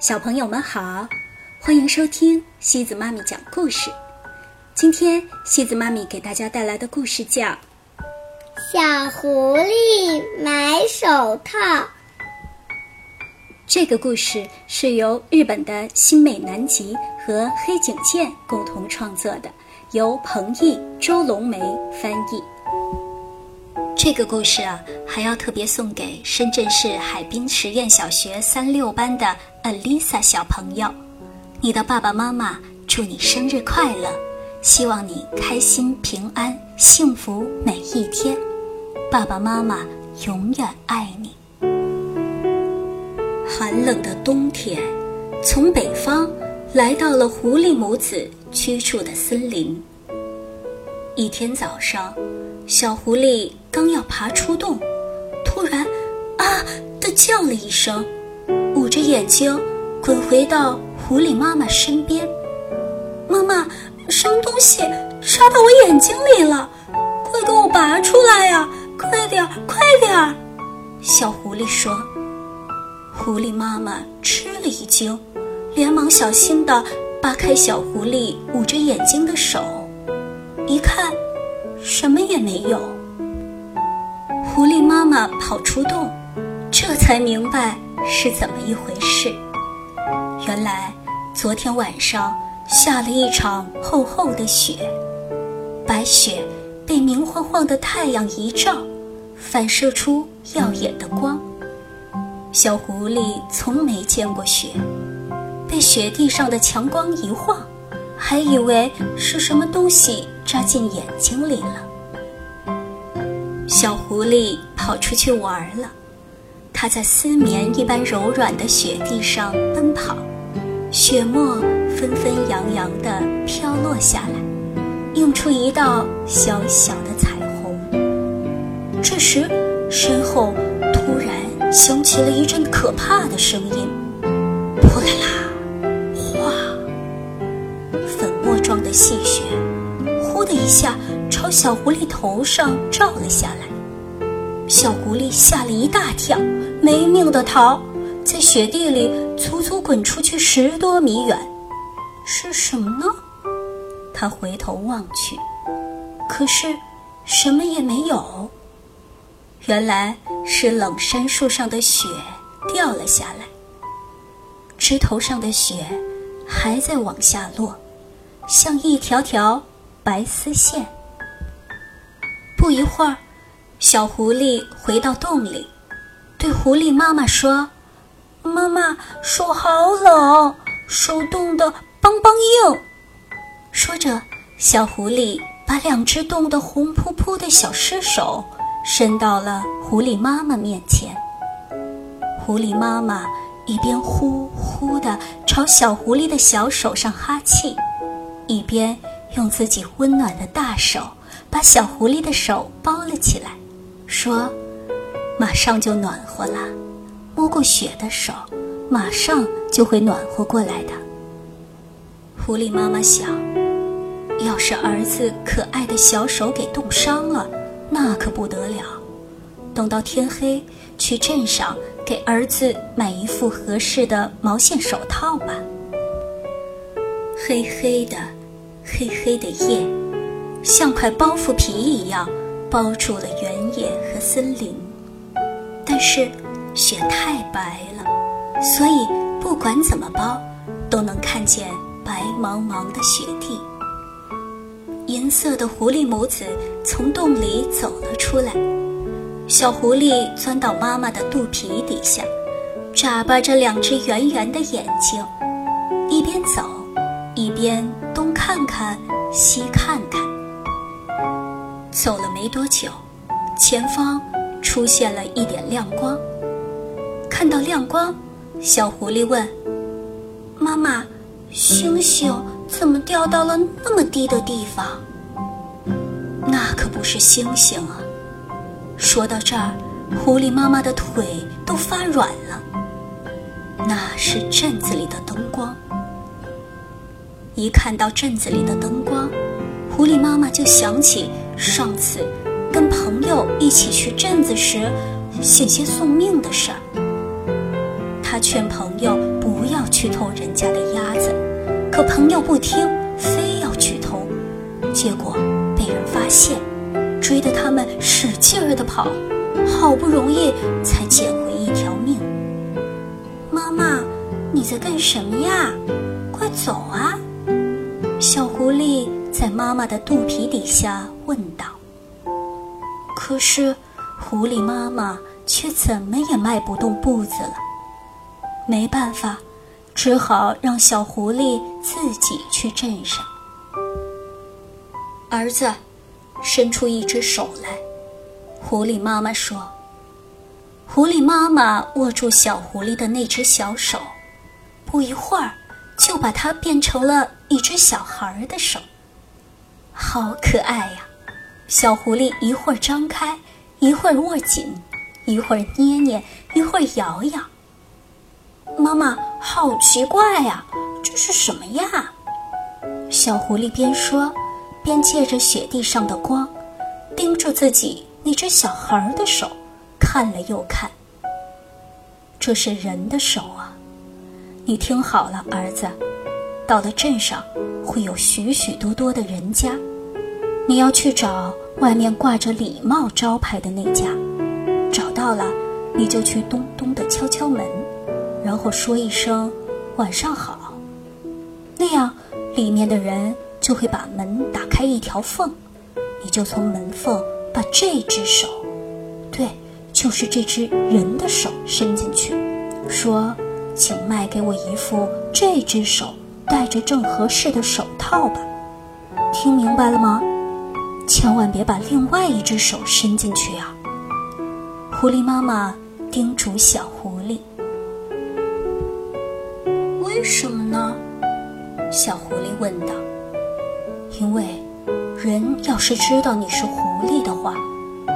小朋友们好，欢迎收听西子妈咪讲故事。今天西子妈咪给大家带来的故事叫《小狐狸买手套》。这个故事是由日本的新美南吉和黑井健共同创作的，由彭毅、周龙梅翻译。这个故事啊，还要特别送给深圳市海滨实验小学三六班的 Alisa 小朋友。你的爸爸妈妈祝你生日快乐，希望你开心、平安、幸福每一天。爸爸妈妈永远爱你。寒冷的冬天，从北方来到了狐狸母子居住的森林。一天早上，小狐狸刚要爬出洞，突然“啊”的叫了一声，捂着眼睛滚回到狐狸妈妈身边。“妈妈，什么东西插到我眼睛里了？快给我拔出来呀！快点，快点！”小狐狸说。狐狸妈妈吃了一惊，连忙小心地扒开小狐狸捂着眼睛的手，一看，什么也没有。狐狸妈妈跑出洞，这才明白是怎么一回事。原来昨天晚上下了一场厚厚的雪，白雪被明晃晃的太阳一照，反射出耀眼的光。小狐狸从没见过雪，被雪地上的强光一晃，还以为是什么东西扎进眼睛里了。小狐狸跑出去玩了，它在丝绵一般柔软的雪地上奔跑，雪沫纷纷扬扬地飘落下来，映出一道小小的彩虹。这时，身后突然。响起了一阵可怕的声音，细雪，呼的一下朝小狐狸头上照了下来。小狐狸吓了一大跳，没命的逃，在雪地里足足滚出去十多米远。是什么呢？他回头望去，可是什么也没有。原来是冷杉树上的雪掉了下来，枝头上的雪还在往下落，像一条条白丝线。不一会儿，小狐狸回到洞里，对狐狸妈妈说：“妈妈，手好冷，手冻得梆梆硬。”说着，小狐狸把两只冻得红扑扑的小尸手。伸到了狐狸妈妈面前。狐狸妈妈一边呼呼地朝小狐狸的小手上哈气，一边用自己温暖的大手把小狐狸的手包了起来，说：“马上就暖和了，摸过雪的手，马上就会暖和过来的。”狐狸妈妈想，要是儿子可爱的小手给冻伤了。那可不得了，等到天黑，去镇上给儿子买一副合适的毛线手套吧。黑黑的，黑黑的夜，像块包袱皮一样包住了原野和森林。但是雪太白了，所以不管怎么包，都能看见白茫茫的雪地。银色的狐狸母子从洞里走了出来，小狐狸钻到妈妈的肚皮底下，眨巴着两只圆圆的眼睛，一边走，一边东看看西看看。走了没多久，前方出现了一点亮光。看到亮光，小狐狸问：“妈妈，星星？”怎么掉到了那么低的地方？那可不是星星啊！说到这儿，狐狸妈妈的腿都发软了。那是镇子里的灯光。一看到镇子里的灯光，狐狸妈妈就想起上次跟朋友一起去镇子时险些送命的事儿。她劝朋友不要去偷人家的鸭子，可朋友不听，非要去偷，结果被人发现，追得他们使劲儿的跑，好不容易才捡回一条命。妈妈，你在干什么呀？快走啊！小狐狸在妈妈的肚皮底下问道。可是，狐狸妈妈却怎么也迈不动步子了。没办法，只好让小狐狸自己去镇上。儿子，伸出一只手来。狐狸妈妈说。狐狸妈妈握住小狐狸的那只小手，不一会儿，就把它变成了一只小孩的手。好可爱呀！小狐狸一会儿张开，一会儿握紧，一会儿捏捏，一会儿摇摇。妈妈，好奇怪呀，这是什么呀？小狐狸边说，边借着雪地上的光，盯着自己那只小孩的手，看了又看。这是人的手啊！你听好了，儿子，到了镇上，会有许许多多的人家。你要去找外面挂着礼貌招牌的那家，找到了，你就去咚咚的敲敲门，然后说一声“晚上好”，那样里面的人就会把门打开一条缝，你就从门缝把这只手，对，就是这只人的手伸进去，说：“请卖给我一副这只手戴着正合适的手套吧。”听明白了吗？千万别把另外一只手伸进去啊！狐狸妈妈叮嘱小狐狸。为什么呢？小狐狸问道。因为，人要是知道你是狐狸的话，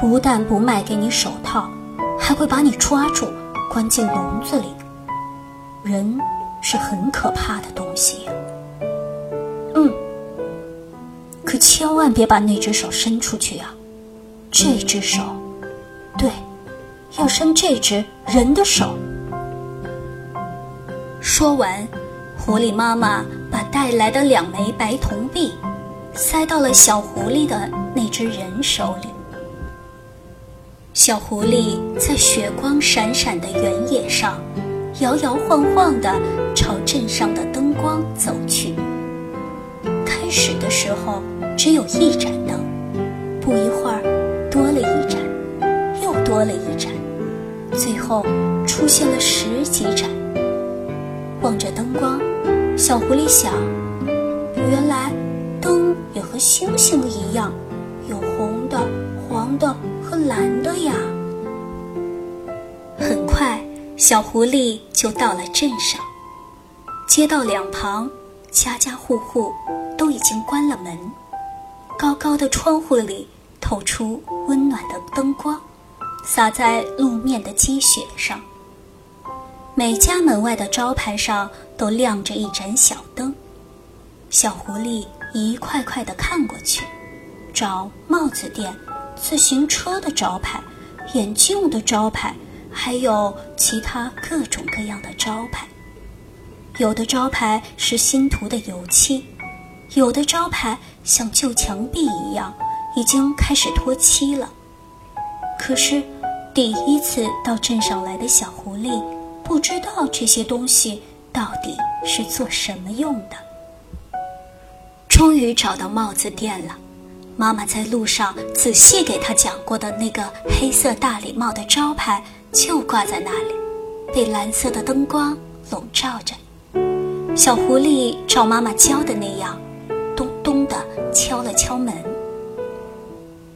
不但不卖给你手套，还会把你抓住，关进笼子里。人是很可怕的东西嗯。可千万别把那只手伸出去啊！这只手，对，要伸这只人的手。说完，狐狸妈妈把带来的两枚白铜币塞到了小狐狸的那只人手里。小狐狸在雪光闪闪的原野上，摇摇晃晃地朝镇上的灯光走去。开始的时候。只有一盏灯，不一会儿多了一盏，又多了一盏，最后出现了十几盏。望着灯光，小狐狸想：原来灯也和星星一样，有红的、黄的和蓝的呀。小狐狸就到了镇上。街道两旁，家家户户都已经关了门。高高的窗户里透出温暖的灯光，洒在路面的积雪上。每家门外的招牌上都亮着一盏小灯。小狐狸一块块地看过去，找帽子店、自行车的招牌、眼镜的招牌，还有其他各种各样的招牌。有的招牌是新涂的油漆。有的招牌像旧墙壁一样，已经开始脱漆了。可是，第一次到镇上来的小狐狸不知道这些东西到底是做什么用的。终于找到帽子店了，妈妈在路上仔细给他讲过的那个黑色大礼帽的招牌就挂在那里，被蓝色的灯光笼罩着。小狐狸照妈妈教的那样。咚咚的敲了敲门。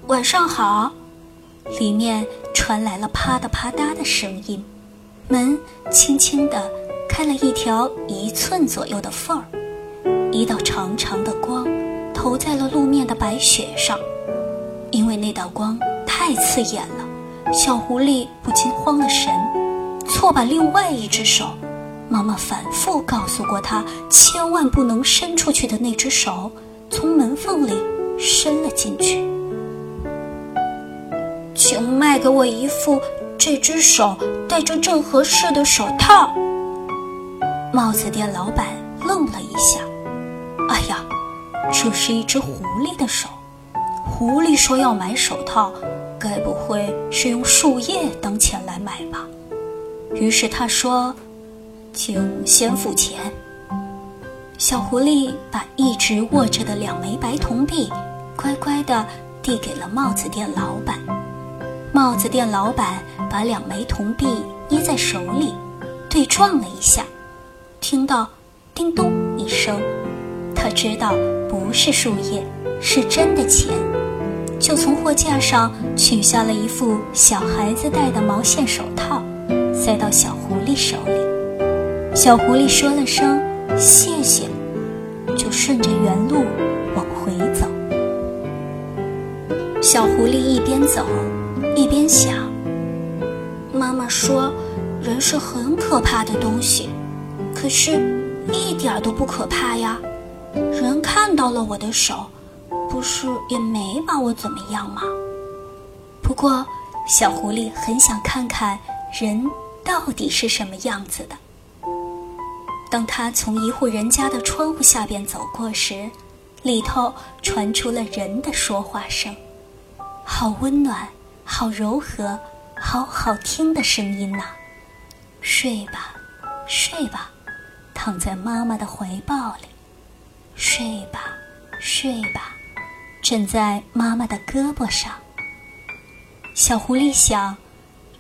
晚上好，里面传来了啪嗒啪嗒的声音，门轻轻地开了一条一寸左右的缝儿，一道长长的光投在了路面的白雪上。因为那道光太刺眼了，小狐狸不禁慌了神，错把另外一只手，妈妈反复告诉过他千万不能伸出去的那只手。从门缝里伸了进去，请卖给我一副这只手戴着正合适的手套。帽子店老板愣了一下，哎呀，这是一只狐狸的手。狐狸说要买手套，是用树叶当钱来买吧？于是他说：“请先付钱。”小狐狸把一直握着的两枚白铜币，乖乖地递给了帽子店老板。帽子店老板把两枚铜币捏在手里，对撞了一下，听到“叮咚”一声，他知道不是树叶，是真的钱，就从货架上取下了一副小孩子戴的毛线手套，塞到小狐狸手里。小狐狸说了声。谢谢，就顺着原路往回走。小狐狸一边走一边想：妈妈说，人是很可怕的东西，可是，一点都不可怕呀。人看到了我的手，不是也没把我怎么样吗？不过，小狐狸很想看看人到底是什么样子的。当他从一户人家的窗户下边走过时，里头传出了人的说话声，好温暖，好柔和，好好听的声音呐！睡吧，睡吧，躺在妈妈的怀抱里。睡吧，睡吧，枕在妈妈的胳膊上。小狐狸想，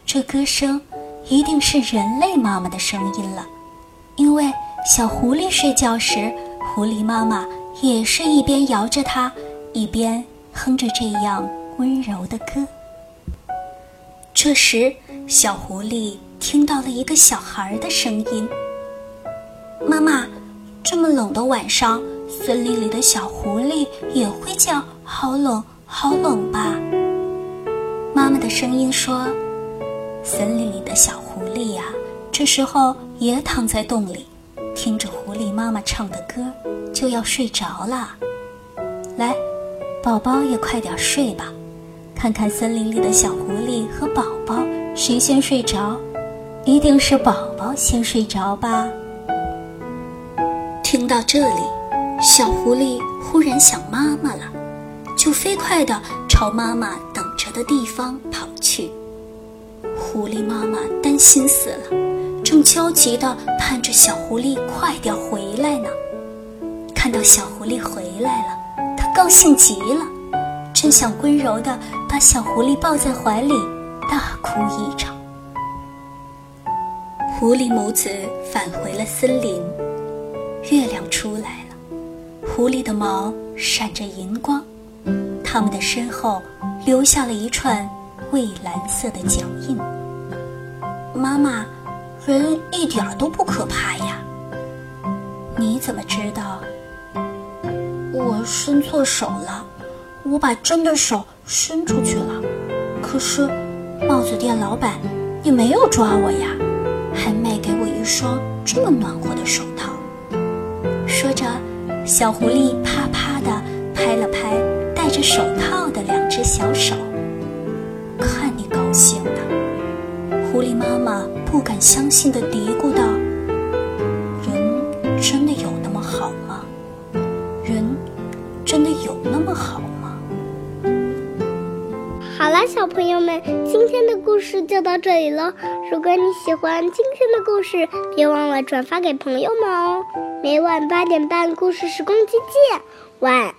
这歌声一定是人类妈妈的声音了。因为小狐狸睡觉时，狐狸妈妈也是一边摇着它，一边哼着这样温柔的歌。这时，小狐狸听到了一个小孩的声音：“妈妈，这么冷的晚上，森林里的小狐狸也会叫‘好冷，好冷’吧？”妈妈的声音说：“森林里的小狐狸呀。”这时候也躺在洞里，听着狐狸妈妈唱的歌，就要睡着了。来，宝宝也快点睡吧，看看森林里的小狐狸和宝宝谁先睡着，一定是宝宝先睡着吧。听到这里，小狐狸忽然想妈妈了，就飞快地朝妈妈等着的地方跑去。狐狸妈妈担心死了。正焦急地盼着小狐狸快点回来呢。看到小狐狸回来了，她高兴极了，真想温柔地把小狐狸抱在怀里，大哭一场。狐狸母子返回了森林，月亮出来了，狐狸的毛闪着银光，他们的身后留下了一串蔚蓝色的脚印。妈妈。人一点都不可怕呀！你怎么知道？我伸错手了，我把真的手伸出去了，可是帽子店老板也没有抓我呀，还卖给我一双这么暖和的手套。说着，小狐狸啪啪地拍了拍着手套的两只小手，看你高兴的，狐狸妈妈。不敢相信的嘀咕道：“人真的有那么好吗？人真的有那么好吗？”好了，小朋友们，今天的故事就到这里了。如果你喜欢今天的故事，别忘了转发给朋友们哦。每晚八点半，故事时光机见，晚安。